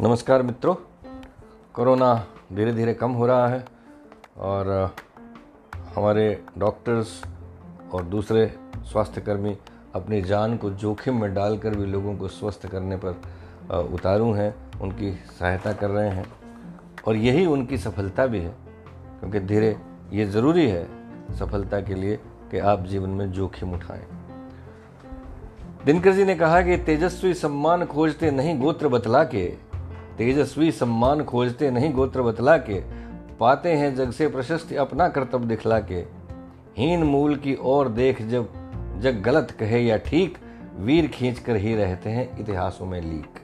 नमस्कार मित्रों। कोरोना धीरे धीरे कम हो रहा है और हमारे डॉक्टर्स और दूसरे स्वास्थ्यकर्मी अपनी जान को जोखिम में डालकर भी लोगों को स्वस्थ करने पर उतारू हैं, उनकी सहायता कर रहे हैं। और यही उनकी सफलता भी है, क्योंकि धीरे, ये ज़रूरी है सफलता के लिए कि आप जीवन में जोखिम उठाएँ। दिनकर जी ने कहा कि तेजस्वी सम्मान खोजते नहीं, गोत्र बतला के तेजस्वी सम्मान खोजते नहीं गोत्र बतला के पाते हैं जग से प्रशस्ति अपना कर्तव्य दिखला के हीन मूल की ओर देख जब जग गलत कहे या ठीक, वीर खींच कर ही रहते हैं इतिहासों में लीक।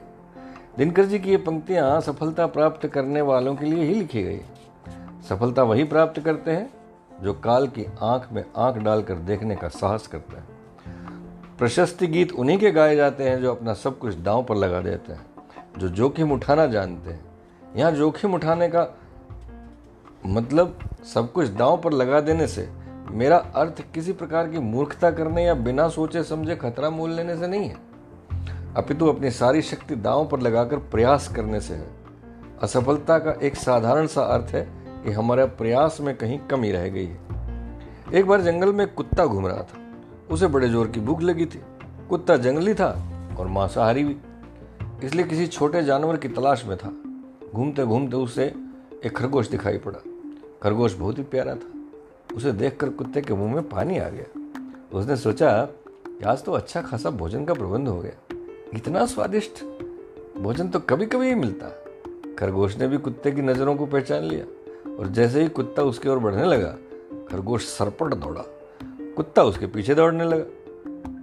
दिनकर जी की ये पंक्तियाँ सफलता प्राप्त करने वालों के लिए ही लिखी गई। सफलता वही प्राप्त करते हैं जो काल की आँख में आँख डालकर देखने का साहस करते हैं। प्रशस्ति गीत उन्हीं के गाए जाते हैं जो अपना सब कुछ दांव पर लगा देते हैं। जो जोखिम उठाना जानते हैं। यहाँ जोखिम उठाने का मतलब सब कुछ दांव पर लगा देने से मेरा अर्थ किसी प्रकार की मूर्खता करने या बिना सोचे समझे खतरा मोल लेने से नहीं है। अपितु अपनी सारी शक्ति दांव पर लगाकर प्रयास करने से है। असफलता का एक साधारण सा अर्थ है कि हमारे प्रयास में कहीं कमी रह गई है। एक बार जंगल में कुत्ता घूम रहा था। उसे बड़े ज़ोर की भूख लगी थी। कुत्ता जंगली था और मांसाहारी भी। इसलिए किसी छोटे जानवर की तलाश में था। घूमते घूमते उसे एक खरगोश दिखाई पड़ा। खरगोश बहुत ही प्यारा था। उसे देखकर कुत्ते के मुँह में पानी आ गया। उसने सोचा कि आज तो अच्छा खासा भोजन का प्रबंध हो गया। इतना स्वादिष्ट। भोजन तो कभी कभी ही मिलता। खरगोश ने भी कुत्ते की नज़रों को पहचान लिया और जैसे ही कुत्ता उसकी ओर बढ़ने लगा, खरगोश सरपट दौड़ा। कुत्ता उसके पीछे दौड़ने लगा।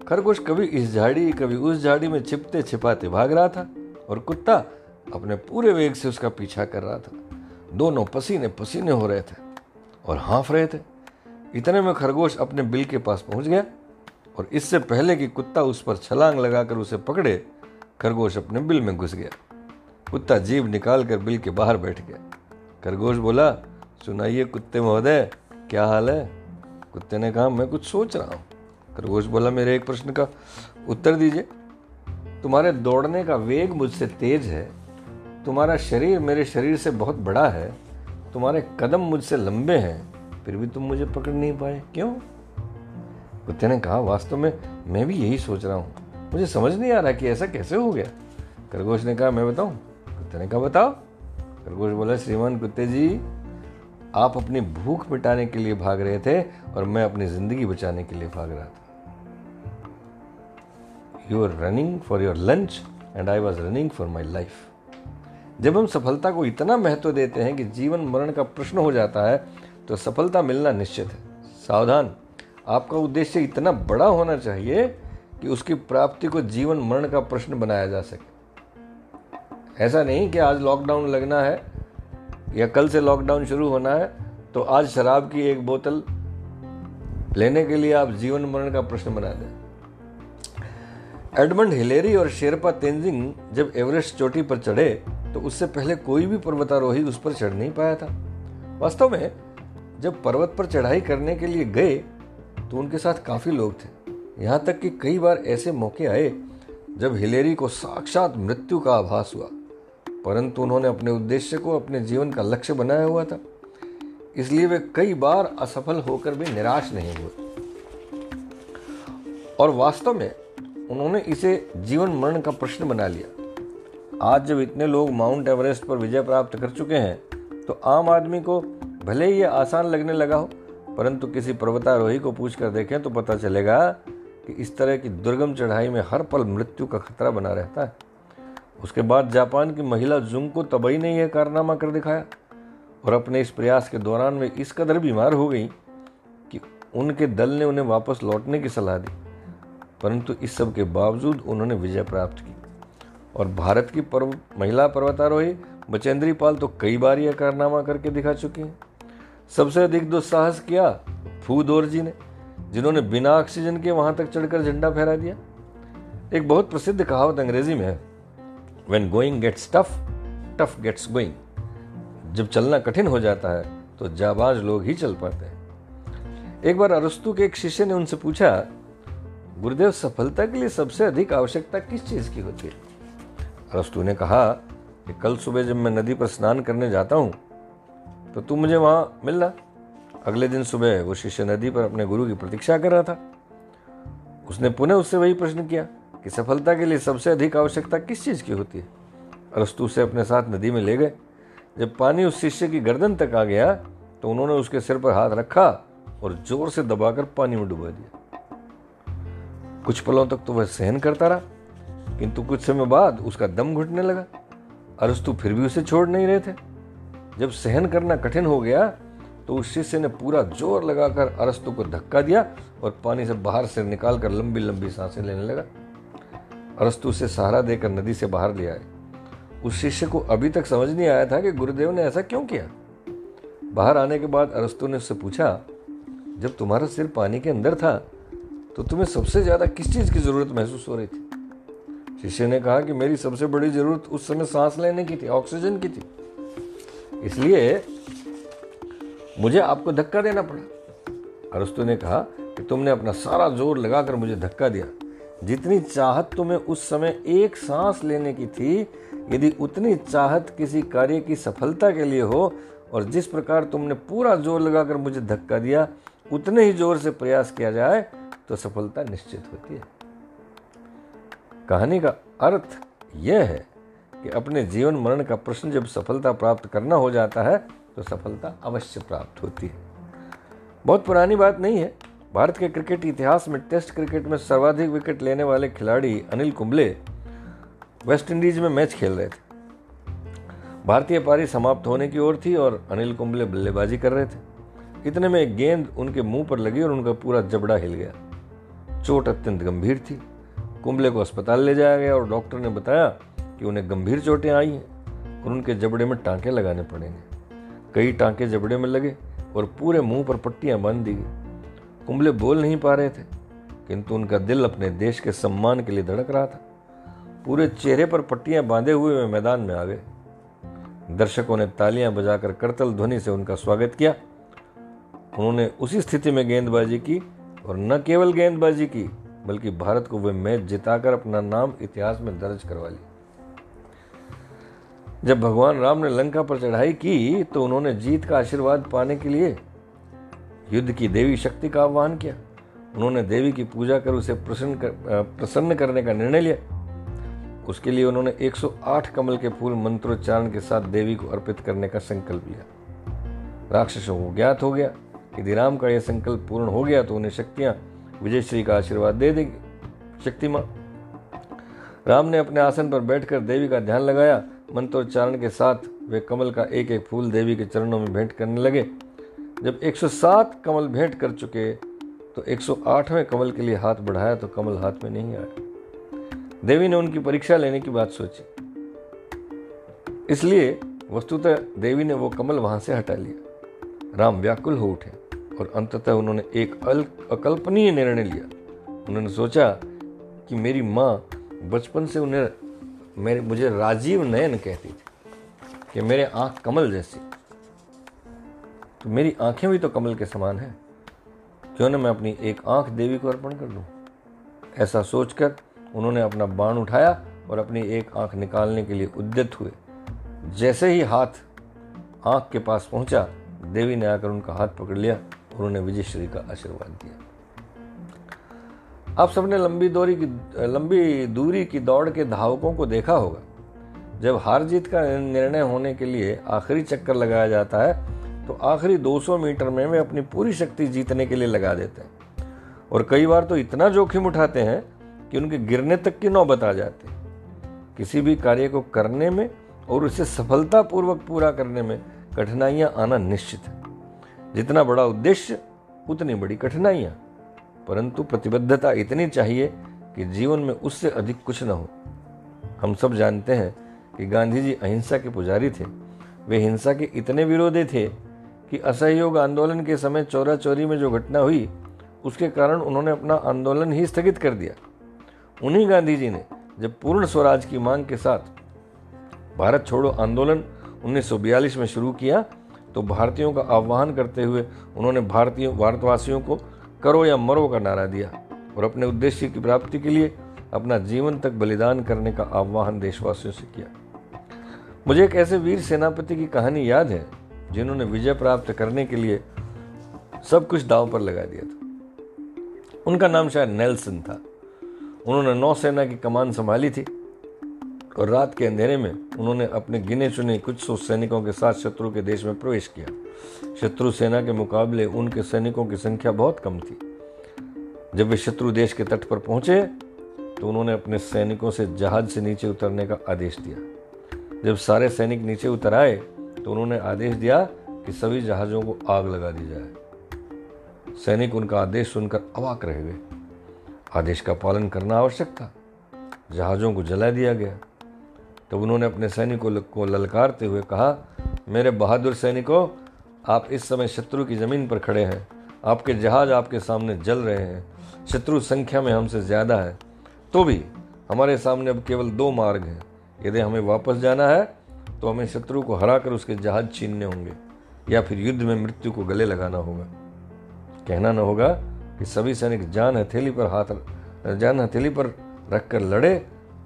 खरगोश कभी इस झाड़ी, कभी उस झाड़ी में छिपते छिपाते भाग रहा था और कुत्ता अपने पूरे वेग से उसका पीछा कर रहा था। दोनों पसीने पसीने हो रहे थे और हाँफ रहे थे। इतने में खरगोश अपने बिल के पास पहुँच गया और इससे पहले कि कुत्ता उस पर छलांग लगाकर उसे पकड़े, खरगोश अपने बिल में घुस गया। कुत्ता जीभ निकाल कर बिल के बाहर बैठ गया। खरगोश बोला, सुनाइए कुत्ते महोदय, क्या हाल है? कुत्ते ने कहा, मैं कुछ सोच रहा हूँ। खरगोश बोला, मेरे एक प्रश्न का उत्तर दीजिए। तुम्हारे दौड़ने का वेग मुझसे तेज है, तुम्हारा शरीर मेरे शरीर से बहुत बड़ा है, तुम्हारे कदम मुझसे लंबे हैं, फिर भी तुम मुझे पकड़ नहीं पाए। क्यों? कुत्ते ने कहा, वास्तव में मैं भी यही सोच रहा हूँ। मुझे समझ नहीं आ रहा कि ऐसा कैसे हो गया। खरगोश ने कहा, मैं बताऊँ? कुत्ते ने कहा, बताओ। खरगोश बोला, श्रीमान कुत्ते जी, आप अपनी भूख मिटाने के लिए भाग रहे थे और मैं अपनी ज़िंदगी बचाने के लिए भाग रहा था। You are running for your lunch and I was running for my life जब हम सफलता को इतना महत्व देते हैं कि जीवन मरण का प्रश्न हो जाता है तो सफलता मिलना निश्चित है। सावधान। आपका उद्देश्य इतना बड़ा होना चाहिए कि उसकी प्राप्ति को जीवन मरण का प्रश्न बनाया जा सके। ऐसा नहीं कि आज लॉकडाउन लगना है या कल से लॉकडाउन शुरू होना है तो आज शराब की एक बोतल लेने के लिए आप जीवन मरण का प्रश्न बना दें। एडमंड हिलेरी और शेरपा तेंजिंग जब एवरेस्ट चोटी पर चढ़े तो उससे पहले कोई भी पर्वतारोही उस पर चढ़ नहीं पाया था। वास्तव में, जब पर्वत पर चढ़ाई करने के लिए गए तो उनके साथ काफ़ी लोग थे। यहाँ तक कि कई बार ऐसे मौके आए, जब हिलेरी को साक्षात मृत्यु का आभास हुआ। परंतु उन्होंने अपने उद्देश्य को अपने जीवन का लक्ष्य बनाया हुआ था। इसलिए वे कई बार असफल होकर भी निराश नहीं हुए। और वास्तव में उन्होंने इसे जीवन मरण का प्रश्न बना लिया। आज जब इतने लोग माउंट एवरेस्ट पर विजय प्राप्त कर चुके हैं तो आम आदमी को भले ही यह आसान लगने लगा हो, परंतु किसी पर्वतारोही को पूछ कर देखें तो पता चलेगा कि इस तरह की दुर्गम चढ़ाई में हर पल मृत्यु का खतरा बना रहता है। उसके बाद जापान की महिला जुंग को तबई ने यह कारनामा कर दिखाया और अपने इस प्रयास के दौरान वे इस कदर बीमार हो गई कि उनके दल ने उन्हें वापस लौटने की सलाह दी। परंतु इस सब के बावजूद उन्होंने विजय प्राप्त की। और भारत की पर्व, महिला पर्वतारोही बचेंद्री पाल तो कई बार यह कारनामा करके दिखा चुकी हैं। सबसे अधिक दुस्साहस किया, फूदोर जी ने, जिन्होंने बिना ऑक्सीजन के वहाँ तक चढ़कर झंडा फहरा दिया। एक बहुत प्रसिद्ध कहावत अंग्रेज़ी में है when going gets tough tough gets going जब चलना कठिन हो जाता है तो जाबाज लोग ही चल पाते हैं। एक बार अरस्तु के एक शिष्य ने उनसे पूछा गुरुदेव सफलता के लिए सबसे अधिक आवश्यकता किस चीज़ की होती है? अरस्तु ने कहा कि कल सुबह जब मैं नदी पर स्नान करने जाता हूँ तो तू मुझे वहाँ मिलना अगले दिन सुबह वो शिष्य नदी पर अपने गुरु की प्रतीक्षा कर रहा था। उसने पुनः उससे वही प्रश्न किया कि सफलता के लिए सबसे अधिक आवश्यकता किस चीज़ की होती है? अरस्तु उसे अपने साथ नदी में ले गए। जब पानी उस शिष्य की गर्दन तक आ गया तो उन्होंने उसके सिर पर हाथ रखा और ज़ोर से दबाकर पानी में डुबा दिया। कुछ पलों तक तो वह सहन करता रहा, किंतु कुछ समय बाद उसका दम घुटने लगा। अरस्तु फिर भी उसे छोड़ नहीं रहे थे। जब सहन करना कठिन हो गया तो उस शिष्य ने पूरा ज़ोर लगाकर अरस्तु को धक्का दिया और पानी से बाहर से निकालकर लंबी लंबी साँसें लेने लगा। अरस्तु उसे सहारा देकर नदी से बाहर ले आए। उस शिष्य को अभी तक समझ नहीं आया था कि गुरुदेव ने ऐसा क्यों किया। बाहर आने के बाद अरस्तु ने उससे पूछा, जब तुम्हारा सिर पानी के अंदर था तो तुम्हें सबसे ज़्यादा किस चीज़ की ज़रूरत महसूस हो रही थी? शिष्य ने कहा कि मेरी सबसे बड़ी ज़रूरत उस समय सांस लेने की थी, ऑक्सीजन की थी। इसलिए मुझे आपको धक्का देना पड़ा। अरस्तु ने कहा कि तुमने अपना सारा ज़ोर लगाकर मुझे धक्का दिया। जितनी चाहत तुम्हें उस समय एक सांस लेने की थी, यदि उतनी चाहत किसी कार्य की सफलता के लिए हो और जिस प्रकार तुमने पूरा ज़ोर लगाकर मुझे धक्का दिया, उतने ही ज़ोर से प्रयास किया जाए तो सफलता निश्चित होती है। कहानी का अर्थ यह है कि अपने जीवन मरण का प्रश्न जब सफलता प्राप्त करना हो जाता है तो सफलता अवश्य प्राप्त होती है। बहुत पुरानी बात नहीं है। भारत के क्रिकेट इतिहास में टेस्ट क्रिकेट में सर्वाधिक विकेट लेने वाले खिलाड़ी अनिल कुंबले वेस्ट इंडीज में मैच खेल रहे थे। भारतीय पारी समाप्त होने की ओर थी और अनिल कुंबले बल्लेबाजी कर रहे थे। इतने में एक गेंद उनके मुँह पर लगी और उनका पूरा जबड़ा हिल गया। चोट अत्यंत गंभीर थी। कुंबले को अस्पताल ले जाया गया और डॉक्टर ने बताया कि उन्हें गंभीर चोटें आई हैं और उनके जबड़े में टांके लगाने पड़ेंगे कई टांके जबड़े में लगे और पूरे मुँह पर पट्टियाँ बाँध दी गई। कुंबले बोल नहीं पा रहे थे, किंतु उनका दिल अपने देश के सम्मान के लिए धड़क रहा था। पूरे चेहरे पर पट्टियाँ बांधे हुए वे मैदान में आ गए। दर्शकों ने तालियाँ बजाकर करतल ध्वनि से उनका स्वागत किया। उन्होंने उसी स्थिति में गेंदबाजी की और न केवल गेंदबाजी की बल्कि भारत को वे मैच जिताकर अपना नाम इतिहास में दर्ज करवा लिया जब भगवान राम ने लंका पर चढ़ाई की तो उन्होंने जीत का आशीर्वाद पाने के लिए युद्ध की देवी शक्ति का आह्वान किया। उन्होंने देवी की पूजा कर उसे प्रसन्न कर, प्रसन्न करने का निर्णय लिया। उसके लिए उन्होंने 108 कमल के फूल मंत्रोच्चारण के साथ देवी को अर्पित करने का संकल्प लिया। राक्षसों को ज्ञात हो गया। यदि राम का यह संकल्प पूर्ण हो गया तो उन्हें शक्तियाँ विजय श्री का आशीर्वाद दे देगी। शक्तिमां राम ने अपने आसन पर बैठकर देवी का ध्यान लगाया। मंत्रोच्चारण के साथ वे कमल का एक एक फूल देवी के चरणों में भेंट करने लगे। जब 107 कमल भेंट कर चुके तो 108वें कमल के लिए हाथ बढ़ाया तो कमल हाथ में नहीं आया। देवी ने उनकी परीक्षा लेने की बात सोची। इसलिए वस्तुतः देवी ने वो कमल वहाँ से हटा लिया। राम व्याकुल हो उठे। और अंततः उन्होंने एक अकल्पनीय निर्णय लिया। उन्होंने सोचा कि मेरी माँ बचपन से उन्हें मेरे, मुझे राजीव नयन कहती थी कि मेरे आँख कमल जैसी। तो मेरी आँखें भी तो कमल के समान है। क्यों ना मैं अपनी एक आँख देवी को अर्पण कर दूँ? ऐसा सोचकर उन्होंने अपना बाण उठाया और अपनी एक आँख निकालने के लिए उद्यत हुए। जैसे ही हाथ आँख के पास पहुँचा, देवी ने आकर उनका हाथ पकड़ लिया। और उन्हें विजय श्री का आशीर्वाद दिया। आप सबने लंबी दूरी की, लंबी दूरी की दौड़ के धावकों को देखा होगा। जब हार जीत का निर्णय होने के लिए आखिरी चक्कर लगाया जाता है तो आखिरी 200 मीटर में वे अपनी पूरी शक्ति जीतने के लिए लगा देते हैं। और कई बार तो इतना जोखिम उठाते हैं कि उनके गिरने तक की नौबत आ जाती किसी भी कार्य को करने में और उसे सफलतापूर्वक पूरा करने में कठिनाइयाँ आना निश्चित है। जितना बड़ा उद्देश्य, उतनी बड़ी कठिनाइयाँ। परंतु प्रतिबद्धता इतनी चाहिए कि जीवन में उससे अधिक कुछ न हो। हम सब जानते हैं कि गांधी जी अहिंसा के पुजारी थे। वे हिंसा के इतने विरोधी थे कि असहयोग आंदोलन के समय चौरा चोरी में जो घटना हुई, उसके कारण उन्होंने अपना आंदोलन ही स्थगित कर दिया। उन्हीं गांधी जी ने जब पूर्ण स्वराज की मांग के साथ भारत छोड़ो आंदोलन 1942 में शुरू किया तो भारतीयों का आह्वान करते हुए उन्होंने भारतीय भारतवासियों को करो या मरो का नारा दिया और अपने उद्देश्य की प्राप्ति के लिए अपना जीवन तक बलिदान करने का आह्वान देशवासियों से किया। मुझे एक ऐसे वीर सेनापति की कहानी याद है, जिन्होंने विजय प्राप्त करने के लिए सब कुछ दाव पर लगा दिया था। उनका नाम शायद नेल्सन था। उन्होंने नौसेना की कमान संभाली थी। और रात के अंधेरे में उन्होंने अपने गिने चुने कुछ सौ सैनिकों के साथ शत्रु के देश में प्रवेश किया। शत्रु सेना के मुकाबले उनके सैनिकों की संख्या बहुत कम थी। जब वे शत्रु देश के तट पर पहुँचे तो उन्होंने अपने सैनिकों से जहाज़ से नीचे उतरने का आदेश दिया। जब सारे सैनिक नीचे उतर आए तो उन्होंने आदेश दिया कि सभी जहाज़ों को आग लगा दी जाए। सैनिक उनका आदेश सुनकर अवाक रह गए। आदेश का पालन करना आवश्यक था। जहाज़ों को जला दिया गया। तब उन्होंने अपने सैनिकों को ललकारते हुए कहा, मेरे बहादुर सैनिकों, आप इस समय शत्रु की ज़मीन पर खड़े हैं। आपके जहाज़ आपके सामने जल रहे हैं। शत्रु संख्या में हमसे ज़्यादा है। तो भी हमारे सामने अब केवल दो मार्ग हैं। यदि हमें वापस जाना है तो हमें शत्रु को हराकर उसके जहाज़ छीनने होंगे, या फिर युद्ध में मृत्यु को गले लगाना होगा। कहना न होगा कि सभी सैनिक जान हथेली पर हाथ जान हथेली पर रखकर लड़े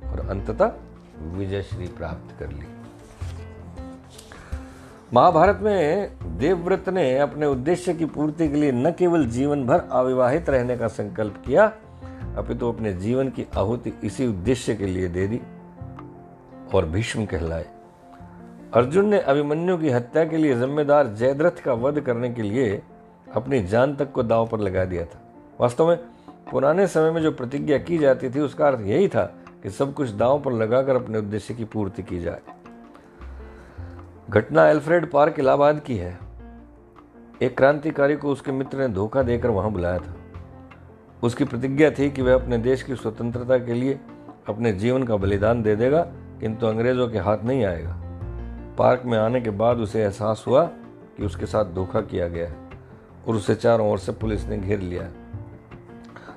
और अंततः विजय श्री प्राप्त कर ली। महाभारत में देवव्रत ने अपने उद्देश्य की पूर्ति के लिए न केवल जीवन भर अविवाहित रहने का संकल्प किया, अपितु तो अपने जीवन की आहुति इसी उद्देश्य के लिए दे दी और भीष्म कहलाए। अर्जुन ने अभिमन्यु की हत्या के लिए जिम्मेदार जयद्रथ का वध करने के लिए अपनी जान तक को दांव पर लगा दिया था। वास्तव में पुराने समय में जो प्रतिज्ञा की जाती थी, उसका अर्थ यही था कि सब कुछ दांव पर लगाकर अपने उद्देश्य की पूर्ति की जाए। घटना एल्फ्रेड पार्क इलाहाबाद की है। एक क्रांतिकारी को उसके मित्र ने धोखा देकर वहाँ बुलाया था। उसकी प्रतिज्ञा थी कि वह अपने देश की स्वतंत्रता के लिए अपने जीवन का बलिदान दे देगा, किंतु अंग्रेज़ों के हाथ नहीं आएगा। पार्क में आने के बाद उसे एहसास हुआ कि उसके साथ धोखा किया गया है और उसे चारों ओर से पुलिस ने घेर लिया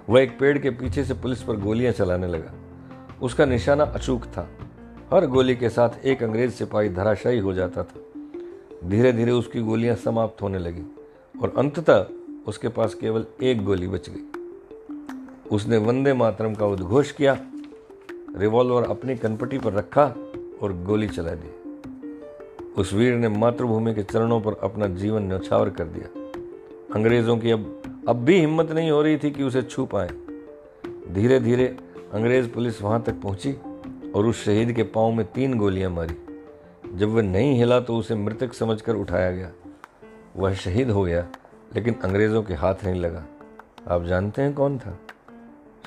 वह एक पेड़ के पीछे से पुलिस पर गोलियाँ चलाने लगा। उसका निशाना अचूक था। हर गोली के साथ एक अंग्रेज़ सिपाही धराशायी हो जाता था। धीरे धीरे उसकी गोलियाँ समाप्त होने लगी और अंततः उसके पास केवल एक गोली बच गई। उसने वंदे मातरम का उद्घोष किया, रिवॉल्वर अपनी कनपटी पर रखा और गोली चला दी। उस वीर ने मातृभूमि के चरणों पर अपना जीवन न्यौछावर कर दिया। अंग्रेज़ों की अब अब भी हिम्मत नहीं हो रही थी कि उसे छू पाए। धीरे धीरे अंग्रेज़ पुलिस वहाँ तक पहुँची और उस शहीद के पाँव में तीन गोलियाँ मारी। जब वह नहीं हिला तो उसे मृतक समझकर उठाया गया। वह शहीद हो गया, लेकिन अंग्रेज़ों के हाथ नहीं लगा। आप जानते हैं कौन था?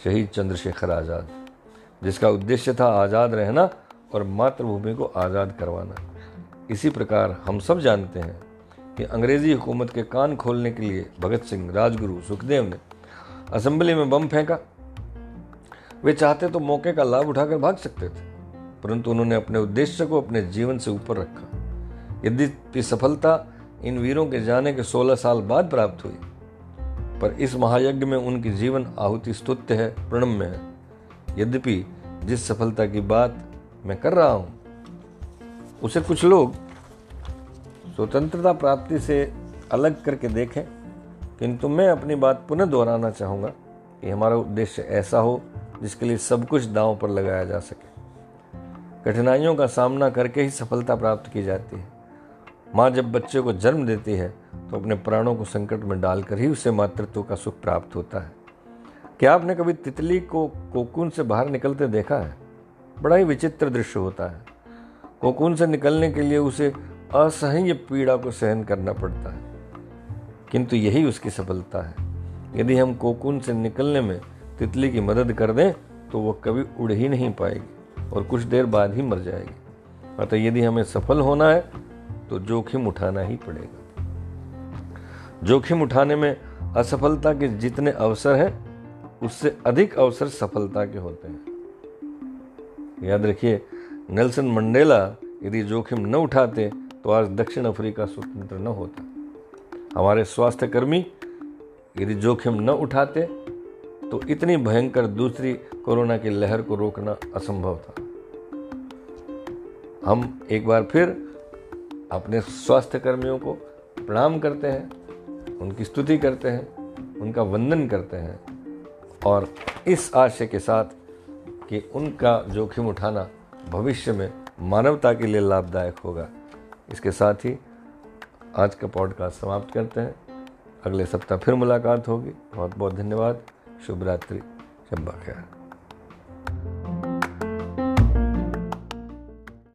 शहीद चंद्रशेखर आज़ाद, जिसका उद्देश्य था आज़ाद रहना और मातृभूमि को आज़ाद करवाना। इसी प्रकार हम सब जानते हैं कि अंग्रेज़ी हुकूमत के कान खोलने के लिए भगत सिंह राजगुरु सुखदेव ने असेंबली में बम फेंका वे चाहते तो मौके का लाभ उठाकर भाग सकते थे, परंतु उन्होंने अपने उद्देश्य को अपने जीवन से ऊपर रखा। यद्यपि सफलता इन वीरों के जाने के 16 साल बाद प्राप्त हुई, पर इस महायज्ञ में उनकी जीवन आहुति स्तुत्य है, प्रणम्य है। यद्यपि जिस सफलता की बात मैं कर रहा हूँ, उसे कुछ लोग स्वतंत्रता प्राप्ति से अलग करके देखें, किंतु मैं अपनी बात पुनः दोहराना चाहूँगा कि हमारा उद्देश्य ऐसा हो जिसके लिए सब कुछ दांव पर लगाया जा सके। कठिनाइयों का सामना करके ही सफलता प्राप्त की जाती है। माँ जब बच्चे को जन्म देती है तो अपने प्राणों को संकट में डालकर ही उसे मातृत्व का सुख प्राप्त होता है। क्या आपने कभी तितली को कोकून से बाहर निकलते देखा है? बड़ा ही विचित्र दृश्य होता है। कोकून से निकलने के लिए उसे असह्य पीड़ा को सहन करना पड़ता है। किंतु यही उसकी सफलता है। यदि हम कोकून से निकलने में तितली की मदद कर दें तो वह कभी उड़ ही नहीं पाएगी और कुछ देर बाद ही मर जाएगी। अतः यदि हमें सफल होना है तो जोखिम उठाना ही पड़ेगा। जोखिम उठाने में असफलता के जितने अवसर हैं, उससे अधिक अवसर सफलता के होते हैं। याद रखिए, नेल्सन मंडेला यदि जोखिम न उठाते तो आज दक्षिण अफ्रीका स्वतंत्र न होता। हमारे स्वास्थ्य कर्मी यदि जोखिम न उठाते तो इतनी भयंकर दूसरी कोरोना की लहर को रोकना असंभव था। हम एक बार फिर अपने स्वास्थ्य कर्मियों को प्रणाम करते हैं, उनकी स्तुति करते हैं, उनका वंदन करते हैं और इस आशय के साथ कि उनका जोखिम उठाना भविष्य में मानवता के लिए लाभदायक होगा। इसके साथ ही आज का पॉडकास्ट समाप्त करते हैं। अगले सप्ताह फिर मुलाकात होगी। बहुत बहुत धन्यवाद। Subratri Cempaka.